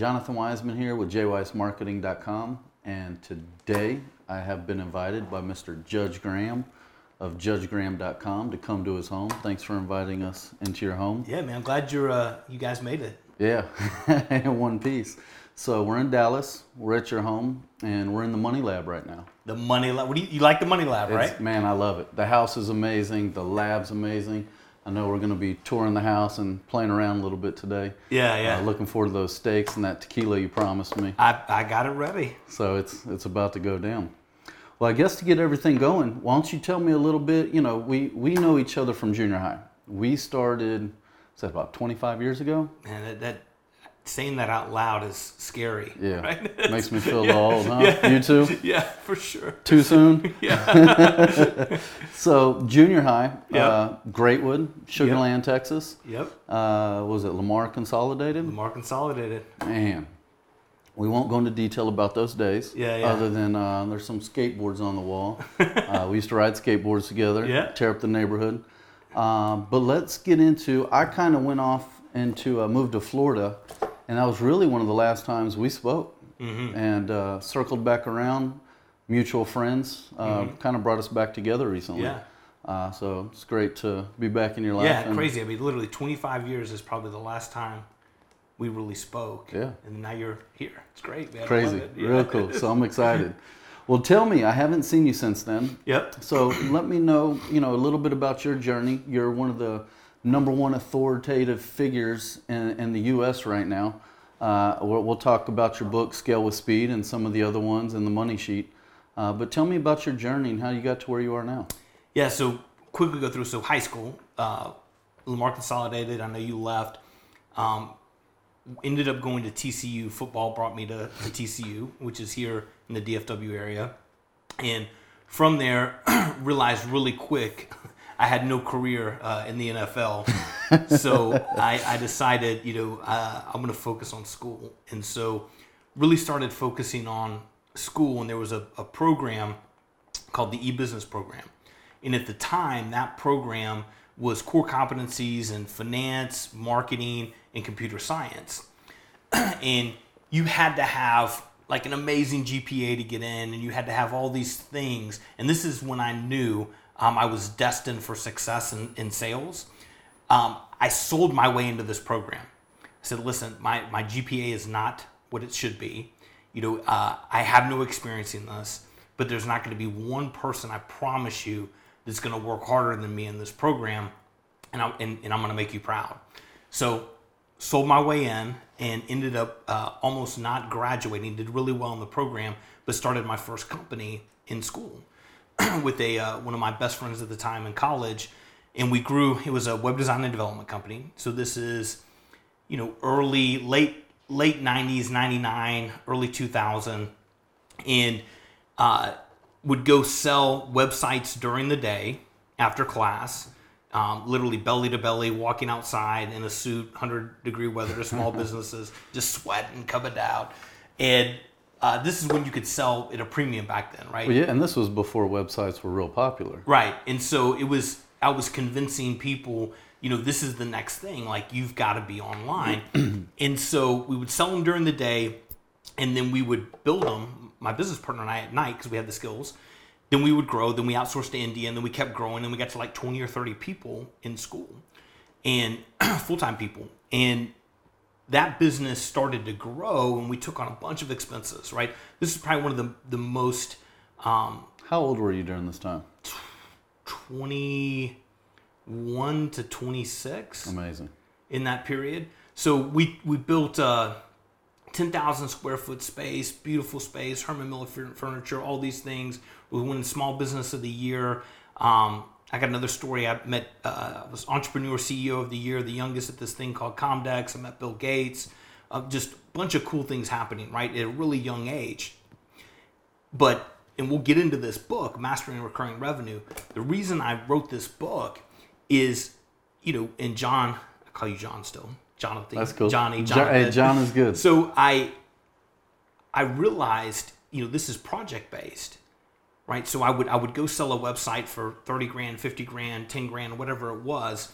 Jonathan Wiseman here with jwisemarketing.com, and today I have been invited by Mr. Judge Graham of judgegraham.com to come to his home. Thanks for inviting us into your home. Yeah, man. I'm glad you're uh, you guys made it. Yeah, in one piece. So we're in Dallas. We're at your home, and we're in the Money Lab right now. The money lab. What do you, you like the money lab, It's- right? Man, I love it. The house is amazing. The lab's amazing. I know we're going to be touring the house and playing around a little bit today. Yeah, yeah. Uh, looking forward to those steaks and that tequila you promised me. I, I got it ready. So it's it's about to go down. Well, I guess to get everything going, why don't you tell me a little bit? You know, we we know each other from junior high. We started, is that about 25 years ago? Man, that, that saying that out loud is scary. Yeah, Right? makes me feel little old, huh? You too? yeah, for sure. Too soon? Yeah. So junior high, Yeah. uh, Greatwood, Sugar Land, Texas. yep. Uh, was it Lamar Consolidated? Lamar Consolidated. Man, we won't go into detail about those days. Yeah, yeah. Other than uh, there's some skateboards on the wall. uh, we used to ride skateboards together. Yeah. Tear up the neighborhood. Um, but let's get into. I kind of went off into uh, moved to Florida, and that was really one of the last times we spoke. Mm-hmm. And uh, circled back around. Mutual friends uh, kind of brought us back together recently. Mm-hmm. Yeah. Uh, so it's great to be back in your life. Yeah, crazy. I mean, literally 25 years is probably the last time we really spoke. Yeah. And now you're here. It's great, man. Crazy, it. Yeah. real cool. So I'm excited. Well, tell me, I haven't seen you since then. Yep. So let me know, you know, a little bit about your journey. You're one of the number one authoritative figures in, in the U.S. right now. Uh, we'll, talk about your book, Scale with Speed, and some of the other ones in the money sheet. Uh, but tell me about your journey and how you got to where you are now. Yeah, so quickly go through. So high school, uh, Lamar Consolidated. I know you left. Um, ended up going to TCU. Football brought me to, to TCU, which is here in the DFW area. And from there, realized really quick I had no career uh, in the NFL. so I, I decided, you know, uh, I'm going to focus on school. And so really started focusing on school. And there was a, a program called the e-business program. And at the time, that program was core competencies in finance, marketing, and computer science. and you had to have like an amazing GPA to get in, and you had to have all these things. And this is when I knew um, I was destined for success in, in sales. Um, I sold my way into this program. I said, listen, my, my GPA is not what it should be. You know, uh, I have no experience in this, but there's not going to be one person, I promise you, that's going to work harder than me in this program, and, I, and, and I'm going to make you proud. So, sold my way in and ended up uh, almost not graduating, did really well in the program, but started my first company in school with a uh, one of my best friends at the time in college, and we grew. It was a web design and development company. So this is, you know, early late late '90s, '99, early 2000, and uh, would go sell websites during the day after class. Um, literally belly to belly, walking outside in a suit, 100 degree weather to small businesses, just sweating, coming down. And uh, this is when you could sell at a premium back then, right? Well, yeah, and this was before websites were real popular. Right. And so it was, I was convincing people, you know, this is the next thing. Like, you've got to be online. and so we would sell them during the day, and then we would build them, my business partner and I at night, because we had the skills. Then we would grow. Then we outsourced to India, and then we kept growing. And we got to like 20 or 30 people in school and full time people. And that business started to grow, and we took on a bunch of expenses, right? This is probably one of the, the most um, How old were you during this time? 21 to 26 Amazing. in that period. So we we built a 10,000 square foot space, beautiful space, Herman Miller furniture, all these things. We won Small Business of the Year. Um, I got another story. I met uh, I was Entrepreneur CEO of the Year, the youngest at this thing called Comdex. I met Bill Gates. Uh, just a bunch of cool things happening, right, at a really young age. But and we'll get into this book, Mastering Recurring Revenue. The reason I wrote this book is, you know, and John, I call you John still, Jonathan, That's cool. Johnny, Jo- hey, John is good. So I, I realized, you know, this is project based, right? So I would I would go sell a website for thirty grand, fifty grand, ten grand, whatever it was,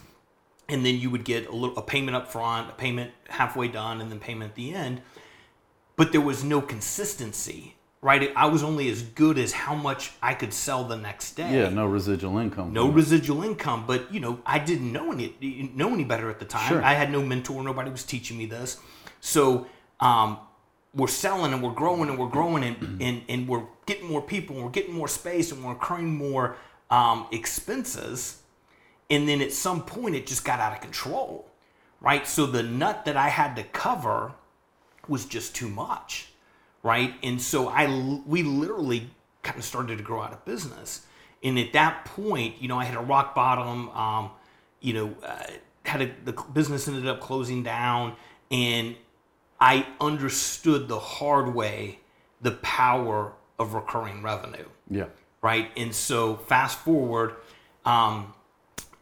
and then you would get a little a payment up front, a payment halfway done, and then payment at the end. but there was no consistency. Right, I was only as good as how much I could sell the next day. Yeah, no residual income. no residual income but you know i didn't know any know any better at the time Sure. i had no mentor nobody was teaching me this so um, we're selling and we're growing and we're growing and, and, and we're getting more people and we're getting more space and we're incurring more um, expenses. And then at some point it just got out of control right? So the nut that i had to cover was just too much right? And so i we literally kind of started to grow out of business. And at that point you know i had a rock bottom um, you know uh, had a, the business ended up closing down and i understood the hard way the power of recurring revenue Yeah. right? And so fast forward, um,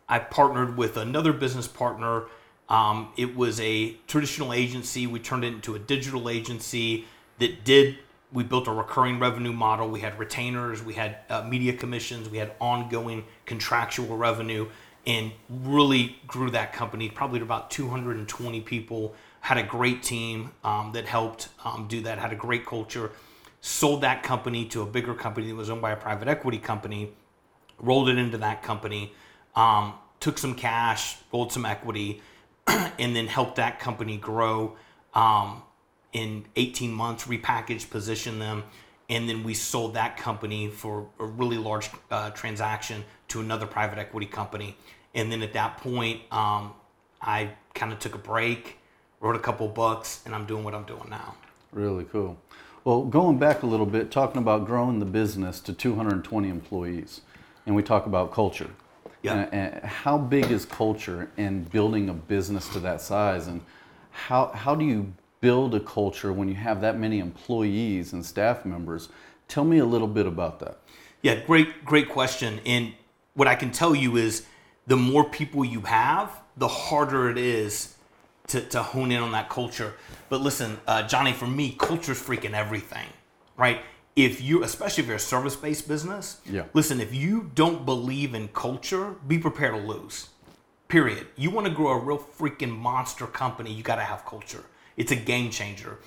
I partnered with another business partner. Um, it was a traditional agency. We turned it into a digital agency that did. We built a recurring revenue model. We had retainers, we had uh, media commissions, we had ongoing contractual revenue, and really grew that company probably to about 220 people. Had a great team um, that helped um, do that. Had a great culture sold that company to a bigger company that was owned by a private equity company, rolled it into that company, um, took some cash, rolled some equity, and then helped that company grow um, in 18 months, repackaged, positioned them, and then we sold that company for a really large uh, transaction to another private equity company. And then at that point, um, I kind of took a break, wrote a couple books, and I'm doing what I'm doing now. Really cool. Well, going back a little bit, talking about growing the business to 220 employees, and we talk about culture. Yeah. And, and how big is culture in building a business to that size, and how how do you build a culture when you have that many employees and staff members? Tell me a little bit about that. Yeah, great, great question. And what I can tell you is the more people you have, the harder it is to, to hone in on that culture. But listen, uh, Johnny, for me, culture's freaking everything, right? If you, especially if you're a service based business, Yeah. listen, if you don't believe in culture, be prepared to lose. Period. You want to grow a real freaking monster company, you got to have culture. It's a game changer.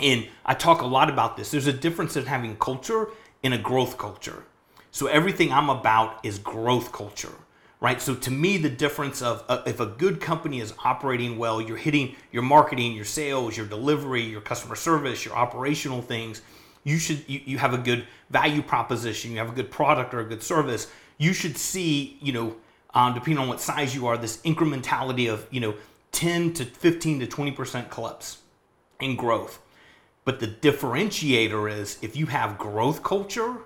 And I talk a lot about this. There's a difference in having culture and a growth culture. So everything I'm about is growth culture, right? So to me, the difference of uh, if a good company is operating well, you're hitting your marketing, your sales, your delivery, your customer service, your operational things. You should you, you have a good value proposition. You have a good product or a good service. You should see, you know, um, depending on what size you are, this incrementality of you know 10 to 15 to 20 percent clips in growth. But the differentiator is if you have growth culture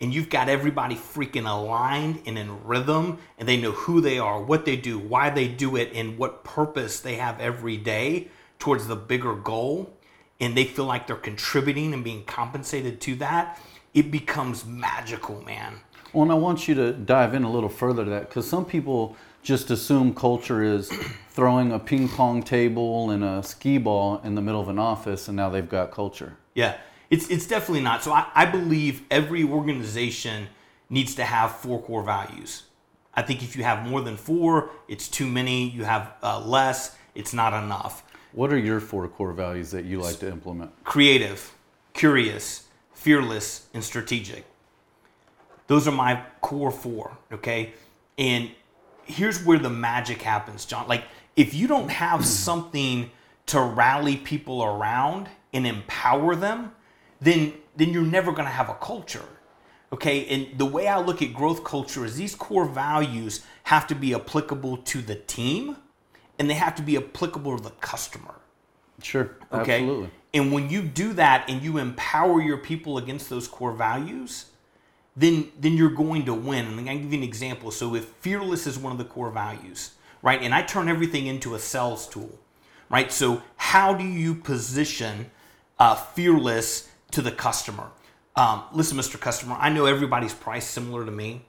and you've got everybody freaking aligned and in rhythm and they know who they are, what they do, why they do it, and what purpose they have every day towards the bigger goal, and they feel like they're contributing and being compensated to that, it becomes magical, man. Well, and I want you to dive in a little further to that because some people just assume culture is throwing a ping pong table and a skee ball in the middle of an office, and now they've got culture. Yeah, it's it's definitely not. So I, I believe every organization needs to have four core values. I think if you have more than four, it's too many. You have uh, less, it's not enough. What are your four core values that you like to implement? Creative, curious, fearless, and strategic. Those are my core four. Okay, and here's where the magic happens, John. Like if you don't have something to rally people around and empower them, then then you're never going to have a culture. Okay? And the way I look at growth culture is these core values have to be applicable to the team and they have to be applicable to the customer. Sure, Okay? absolutely. And when you do that and you empower your people against those core values, then then you're going to win. And I can give you an example. So if fearless is one of the core values, right? And I turn everything into a sales tool, right? So how do you position uh, fearless to the customer? Um, listen, Mr. Customer, I know everybody's priced similar to me,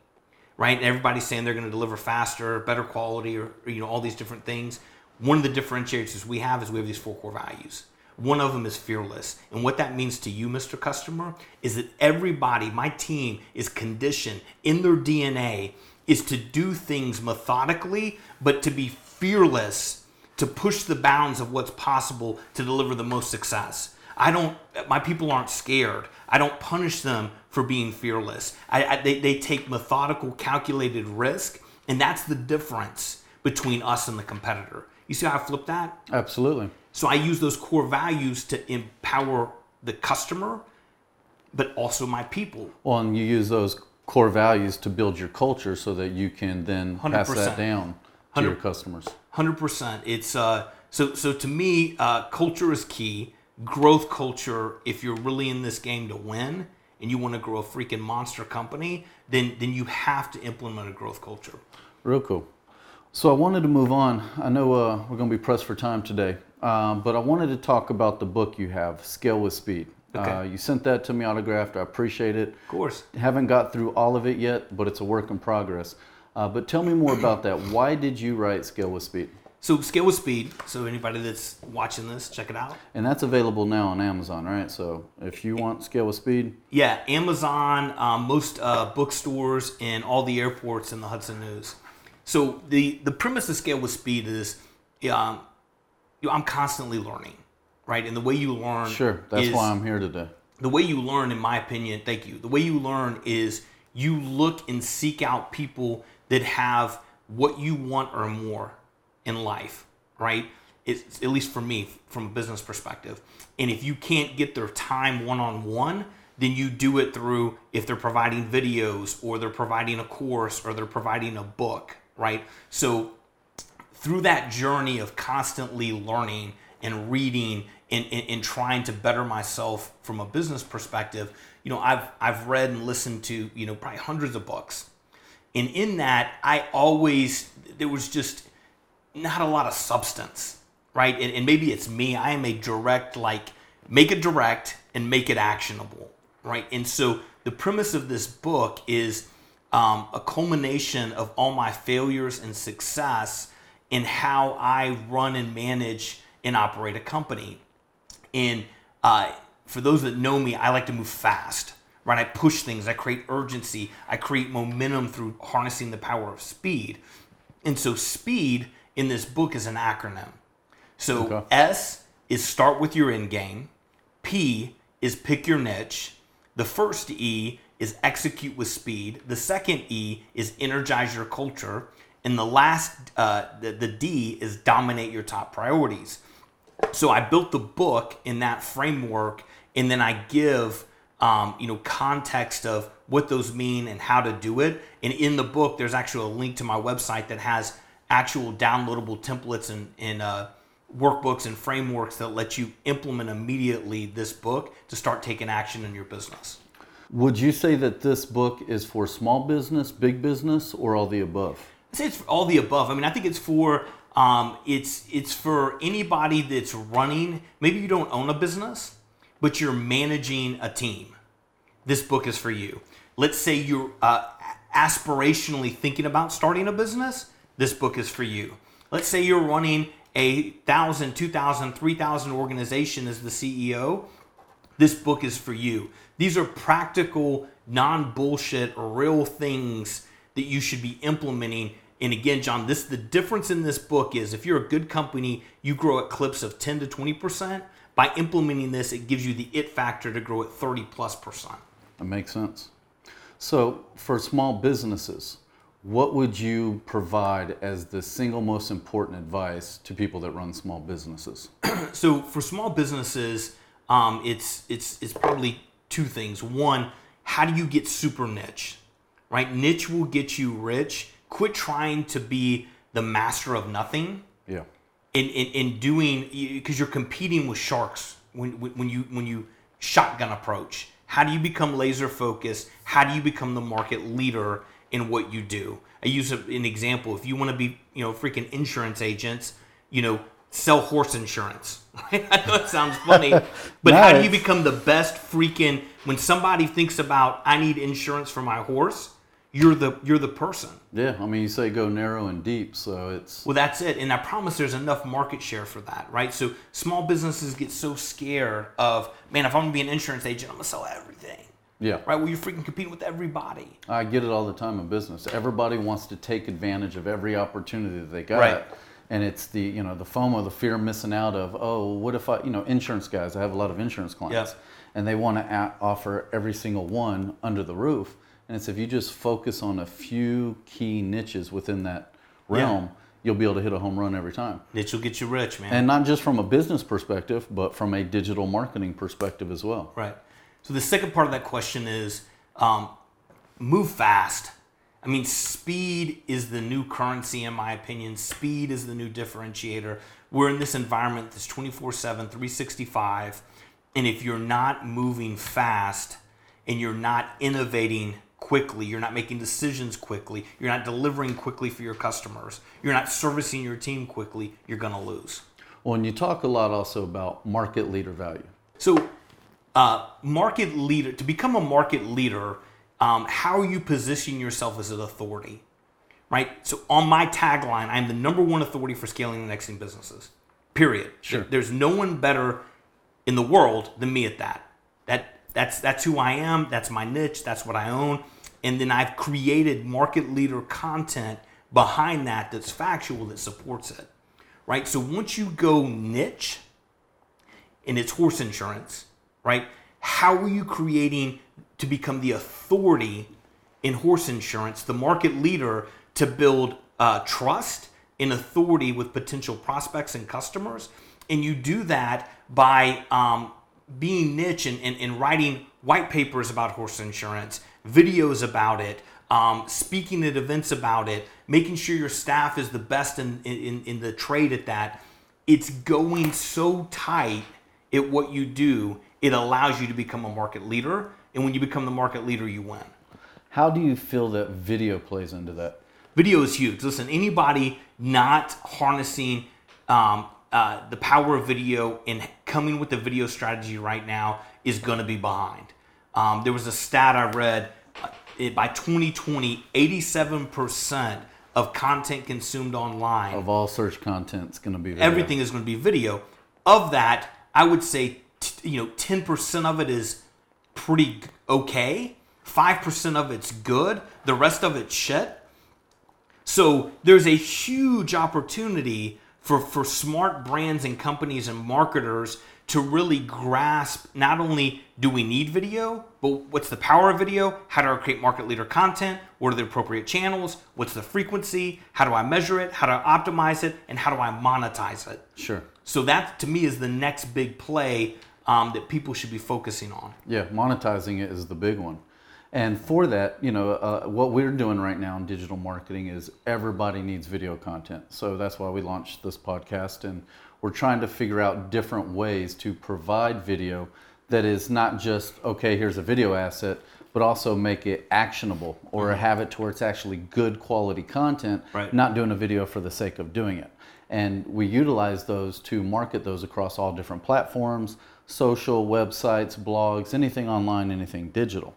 right? And everybody's saying they're going to deliver faster, better quality, or, or, you know all these different things. One of the differentiators we have is we have these four core values. One of them is fearless, and what that means to you, Mr. Customer, is that everybody, my team, is conditioned in their DNA is to do things methodically, but to be fearless, to push the bounds of what's possible to deliver the most success. I don't. My people aren't scared. I don't punish them for being fearless. I, I, they, they take methodical, calculated risk, and that's the difference between us and the competitor. You see how I flip that? Absolutely. So I use those core values to empower the customer, but also my people. Well, and you use those core values to build your culture so that you can then pass 100%. that down to your 100. customers. Hundred percent. It's uh. So so to me, uh, culture is key. Growth culture. If you're really in this game to win and you want to grow a freaking monster company, then then you have to implement a growth culture. Real cool. So I wanted to move on. I know uh, we're going to be pressed for time today, um, but I wanted to talk about the book you have, Scale with Speed. Okay. Uh, you sent that to me autographed. I appreciate it. Of course. Haven't got through all of it yet, but it's a work in progress. Uh, but tell me more about that. Why did you write Scale with Speed? So scale with speed. So anybody that's watching this, check it out. And that's available now on Amazon, right? So if you want Scale with Speed, Yeah, Amazon, um, most uh, bookstores, and all the airports in the Hudson News. So the the premise of Scale with Speed is, um, you know, I'm constantly learning, right? And the way you learn, sure, that's is, why I'm here today. the way you learn, in my opinion, thank you. The way you learn is you look and seek out people that have what you want or more in life, right? It's at least for me, from a business perspective. And if you can't get their time one on one, then you do it through if they're providing videos or they're providing a course or they're providing a book, right? So through that journey of constantly learning and reading and, and, and trying to better myself from a business perspective, you know, I've I've read and listened to, you know, probably hundreds of books. And in that, I always there was just not a lot of substance, right? And, and maybe it's me. I am a direct, like, make it direct and make it actionable, right? And so the premise of this book is um, a culmination of all my failures and success in how I run and manage and operate a company. And uh, for those that know me, I like to move fast, right? I push things, I create urgency, I create momentum through harnessing the power of speed. And so, speed in this book is an acronym. So, Okay. S is start with your end game, P is pick your niche, the first E is execute with speed, the second E is energize your culture, and the last, uh, the, the D is dominate your top priorities so I built the book in that framework, and then I give um, you know context of what those mean and how to do it. And in the book, there's actually a link to my website that has actual downloadable templates and, and uh, workbooks and frameworks that let you implement immediately this book to start taking action in your business. Would you say that this book is for small business, big business, or all the above? I say it's for all the above. I mean, I think it's for um, it's it's for anybody that's running. Maybe you don't own a business, but you're managing a team. This book is for you. Let's say you're uh, aspirationally thinking about starting a business. This book is for you. Let's say you're running a thousand, two thousand, three thousand organization as the CEO this book is for you. These are practical, non bullshit, real things that you should be implementing. And again, John, this the difference in this book is if you're a good company, you grow at clips of 10 to 20%. By implementing this, it gives you the it factor to grow at 30 plus percent. That makes sense. So, for small businesses, what would you provide as the single most important advice to people that run small businesses? so for small businesses, um, it's it's it's probably two things. One, how do you get super niche? Right, niche will get you rich. Quit trying to be the master of nothing. Yeah. In in, in doing because you're competing with sharks when when when you when you shotgun approach. How do you become laser focused? How do you become the market leader in what you do? I use an example. If you want to be, you know, freaking insurance agents, you know, sell horse insurance. Right? I know it sounds funny, but how do you become the best freaking? When somebody thinks about, I need insurance for my horse, you're the you're the person. Yeah. I mean, you say go narrow and deep, so it's Well, that's it. And I promise there's enough market share for that, right? So small businesses get so scared of, man, if I'm gonna be an insurance agent, I'm gonna sell everything, yeah. right? Well, you're freaking competing with everybody. I get it all the time in business. Everybody wants to take advantage of every opportunity that they got. Right. and it's the you know the FOMO, the fear of missing out of oh what if I you know insurance guys. I have a lot of insurance clients, and they want to offer every single one under the roof. And it's if you just focus on a few key niches within that realm, you'll be able to hit a home run every time. Niche will get you rich, man. And not just from a business perspective, but from a digital marketing perspective as well. Right. So the second part of that question is um, move fast. I mean, speed is the new currency, in my opinion. Speed is the new differentiator. We're in this environment that's 24 7, 365. And if you're not moving fast and you're not innovating quickly, you're not making decisions quickly, you're not delivering quickly for your customers, you're not servicing your team quickly, you're going to lose. Well, and you talk a lot also about market leader value. So, uh, market leader to become a market leader, um, how you position yourself as an authority, right? So, on my tagline, I'm the number one authority for scaling and exiting businesses. Period. Sure. There's no one better in the world than me at that. That that's that's who I am. That's my niche. That's what I own. And then I've created market leader content behind that that's factual that supports it, right? So once you go niche, and it's horse insurance, right? How are you creating to become the authority in horse insurance, the market leader to build uh, trust and authority with potential prospects and customers? And you do that by um, being niche and, and, and writing white papers about horse insurance, videos about it, um, speaking at events about it, making sure your staff is the best in, in, in the trade at that. It's going so tight at what you do, it allows you to become a market leader. And when you become the market leader, you win. How do you feel that video plays into that? Video is huge. Listen, anybody not harnessing um, uh, the power of video and coming with a video strategy right now is going to be behind. Um, there was a stat I read uh, it, by 2020, 87% of content consumed online, Of all search content, is going to be video. everything is going to be video. Of that, I would say you know 10% of it is pretty okay. 5% of it's good. The rest of it's shit. So there's a huge opportunity for, for smart brands and companies and marketers to really grasp not only do we need video, but what's the power of video? How do I create market leader content? What are the appropriate channels? What's the frequency? How do I measure it? How do I optimize it? And how do I monetize it? Sure. So that to me is the next big play um, that people should be focusing on. Yeah, monetizing it is the big one. And for that, you know, uh, what we're doing right now in digital marketing is everybody needs video content. So that's why we launched this podcast, and we're trying to figure out different ways to provide video that is not just okay, here's a video asset, but also make it actionable or have it to where it's actually good quality content, Right. not doing a video for the sake of doing it. And we utilize those to market those across all different platforms, social, websites, blogs, anything online, anything digital.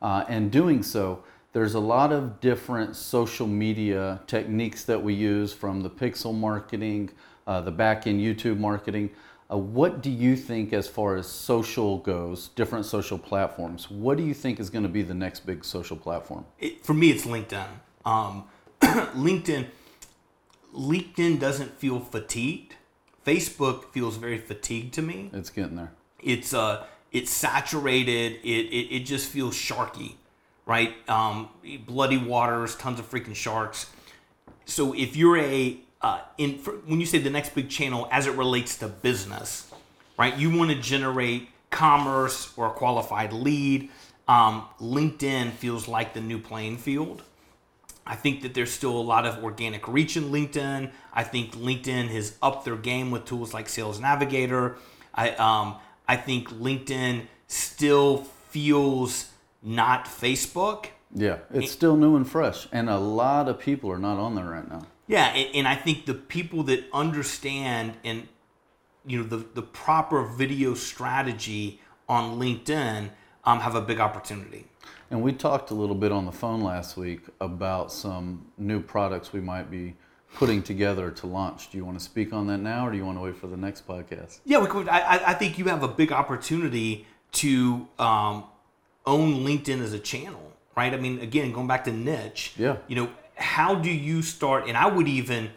Uh, and doing so, there's a lot of different social media techniques that we use from the pixel marketing, uh, the back end YouTube marketing. Uh, what do you think, as far as social goes, different social platforms, what do you think is going to be the next big social platform? it, for me, it's LinkedIn. Um, LinkedIn, LinkedIn doesn't feel fatigued. Facebook feels very fatigued to me. It's getting there. It's uh, it's saturated. It it, it just feels sharky, right? Um, bloody waters, tons of freaking sharks. So if you're a uh, in for, when you say the next big channel as it relates to business, right? You want to generate commerce or a qualified lead. Um, LinkedIn feels like the new playing field. I think that there's still a lot of organic reach in LinkedIn. I think LinkedIn has upped their game with tools like Sales Navigator. I um, I think LinkedIn still feels not Facebook. Yeah, it's still new and fresh, and a lot of people are not on there right now. Yeah, and, and I think the people that understand and you know the the proper video strategy on LinkedIn um, have a big opportunity. And we talked a little bit on the phone last week about some new products we might be putting together to launch. Do you want to speak on that now, or do you want to wait for the next podcast? Yeah, we could. I, I- think you have a big opportunity to um, own LinkedIn as a channel, right? I mean, again, going back to niche. Yeah. You know, how do you start? And I would even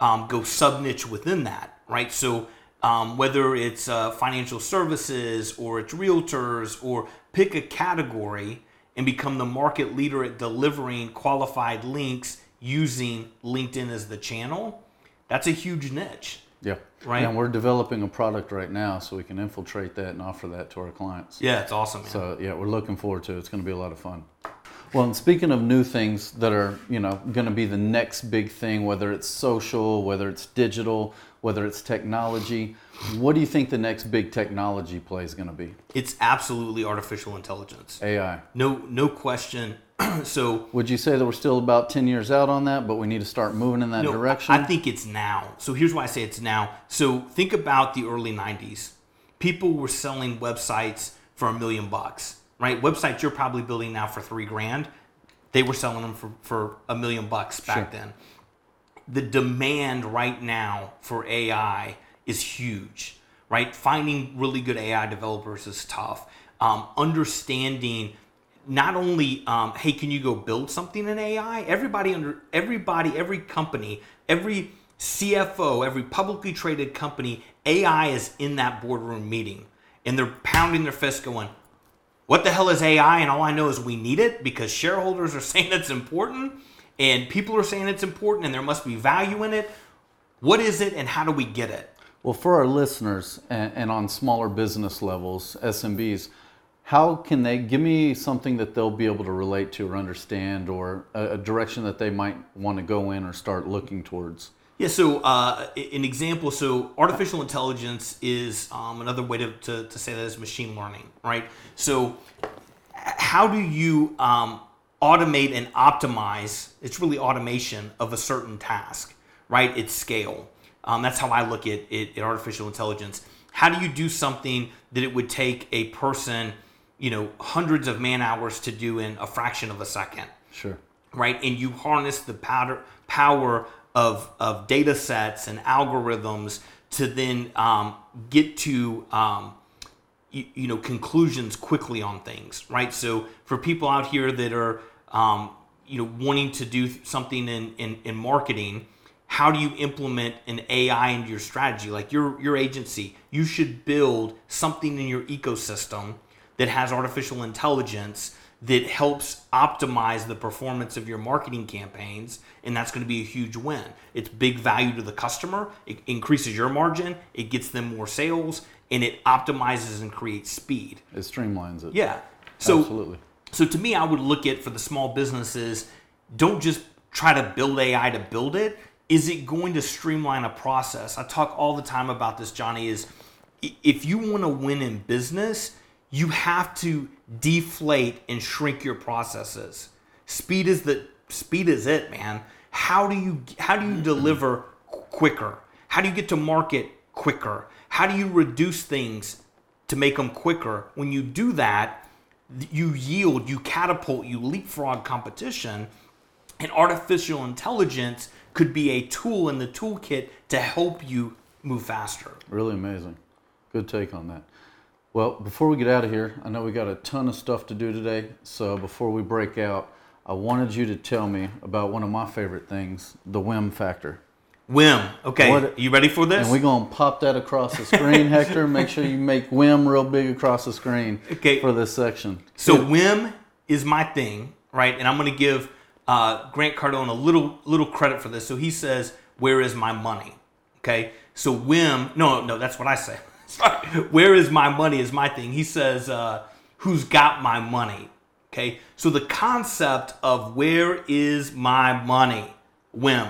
um, go sub niche within that, right? So um, whether it's uh, financial services or it's realtors or pick a category and become the market leader at delivering qualified links using LinkedIn as the channel, that's a huge niche. Yeah. Right. And we're developing a product right now so we can infiltrate that and offer that to our clients. Yeah, it's awesome, man. So yeah, we're looking forward to it. It's going to be a lot of fun. Well, and speaking of new things that are, you know, going to be the next big thing, whether it's social, whether it's digital, whether it's technology, what do you think the next big technology play is going to be? it's absolutely artificial intelligence. AI. No, no question. so Would you say that we're still about 10 years out on that, but we need to start moving in that No, direction? I think it's now. So here's why I say it's now. So think about the early 90s. People were selling websites for a million bucks, right? Websites you're probably building now for three grand. They were selling them for, for a million bucks back Sure. then. The demand right now for AI is huge, right? Finding really good AI developers is tough. Um, understanding not only um, hey can you go build something in ai everybody under everybody every company every cfo every publicly traded company ai is in that boardroom meeting and they're pounding their fist going what the hell is ai and all i know is we need it because shareholders are saying it's important and people are saying it's important and there must be value in it what is it and how do we get it Well, for our listeners and, on smaller business levels, SMBs, how can they give me something that they'll be able to relate to or understand, or a direction that they might want to go in or start looking towards? Yeah, so uh, an example, so artificial intelligence is um, another way to, to, to say that is machine learning, right? So, how do you um, automate and optimize? It's really automation of a certain task, right? It's scale. Um, that's how I look at, it at artificial intelligence. How do you do something that it would take a person, you know, hundreds of man hours to do in a fraction of a second? Sure. right? And you harness the powder, power of, of data sets and algorithms to then um, get to um, you, you know conclusions quickly on things, right? So for people out here that are um, you know wanting to do something in, in, in marketing, how do you implement an AI into your strategy? Like your your agency, you should build something in your ecosystem that has artificial intelligence that helps optimize the performance of your marketing campaigns and that's going to be a huge win it's big value to the customer it increases your margin it gets them more sales and it optimizes and creates speed It streamlines it. yeah so Absolutely. so to me, I would look at for the small businesses, don't just try to build AI to build it. Is it going to streamline a process? I talk all the time about this, Johnny, is if you want to win in business, you have to deflate and shrink your processes. Speed is the speed is it, man. How do you how do you mm-hmm. deliver quicker? How do you get to market quicker? How do you reduce things to make them quicker? When you do that, you yield, you catapult, you leapfrog competition, and artificial intelligence could be a tool in the toolkit to help you move faster. Really amazing. Good take on that. Well, before we get out of here, I know we got a ton of stuff to do today. So before we break out, I wanted you to tell me about one of my favorite things, the whim factor. Whim. Okay, What- you ready for this? And we're going to pop that across the screen, Hector. Make sure you make whim real big across the screen Okay. for this section. So whim is my thing, right? And I'm going to give uh, Grant Cardone a little little credit for this. So he says, "Where is my money?" Okay. So whim, no, no, that's what I say. Where is my money is my thing. He says, uh, "Who's got my money?" Okay. So the concept of where is my money, whim,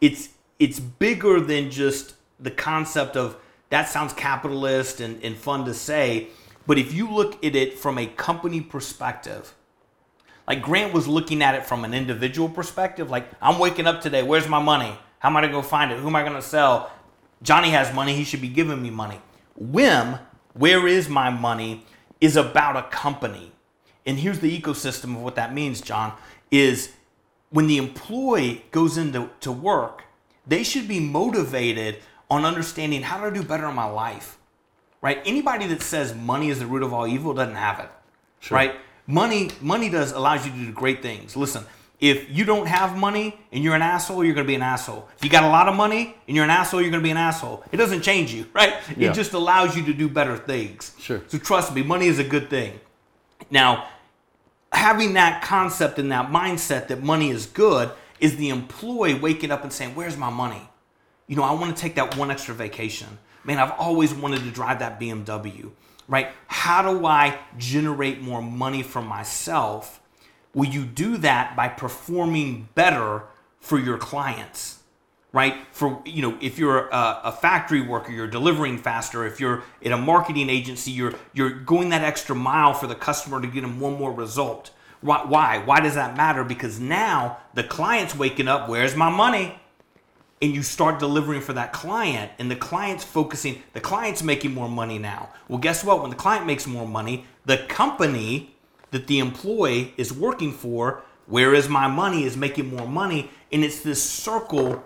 it's it's bigger than just the concept of that sounds capitalist and, and fun to say. But if you look at it from a company perspective, like Grant was looking at it from an individual perspective, like I'm waking up today, where's my money? How am I gonna go find it? Who am I gonna sell? Johnny has money, he should be giving me money. Whim, where is my money, is about a company. And here's the ecosystem of what that means, John, is when the employee goes into to work, they should be motivated on understanding how do I do better in my life. Right? Anybody that says money is the root of all evil doesn't have it. Right? Money money does allows you to do great things. Listen, if you don't have money and you're an asshole, you're going to be an asshole. If you got a lot of money and you're an asshole, you're going to be an asshole. It doesn't change you, right? Yeah. It just allows you to do better things. Sure. So trust me, money is a good thing. Now, having that concept and that mindset that money is good is the employee waking up and saying, Where's my money? You know, I want to take that one extra vacation. Man, I've always wanted to drive that BMW, right? How do I generate more money for myself? Well, you do that by performing better for your clients right? For you know, if you're a, a, factory worker, you're delivering faster. If you're in a marketing agency, you're you're going that extra mile for the customer to get them one more result. Why? Why, Why does that matter? Because now the client's waking up. Where's my money? And you start delivering for that client, and the client's focusing. The client's making more money now. Well, guess what? When the client makes more money, the company that the employee is working for, where is my money, is making more money, and it's this circle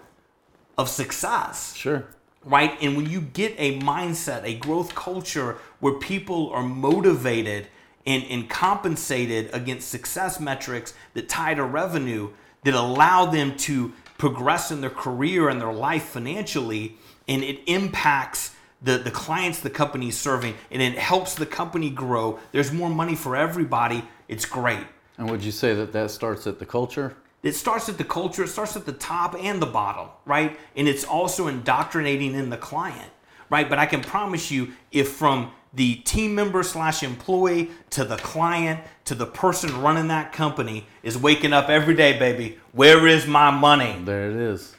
of success. Sure. Right? And when you get a mindset, a growth culture where people are motivated and, and compensated against success metrics that tie to revenue, that allow them to progress in their career and their life financially, and it impacts the, the clients the company is serving and it helps the company grow. There's more money for everybody. It's great. And would you say that that starts at the culture? It starts at the culture, it starts at the top and the bottom, right? And it's also indoctrinating in the client, right? But I can promise you, if from the team member slash employee to the client to the person running that company is waking up every day, baby, where is my money? There it is.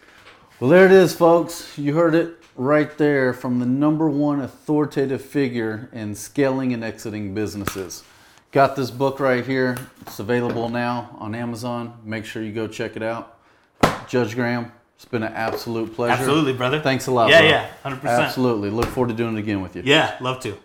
Well, there it is, folks. You heard it right there from the number one authoritative figure in scaling and exiting businesses. Got this book right here. It's available now on Amazon. Make sure you go check it out. Judge Graham, it's been an absolute pleasure. Absolutely, brother. Thanks a lot. Yeah, bro. yeah, 100%. Absolutely. Look forward to doing it again with you. Yeah, love to.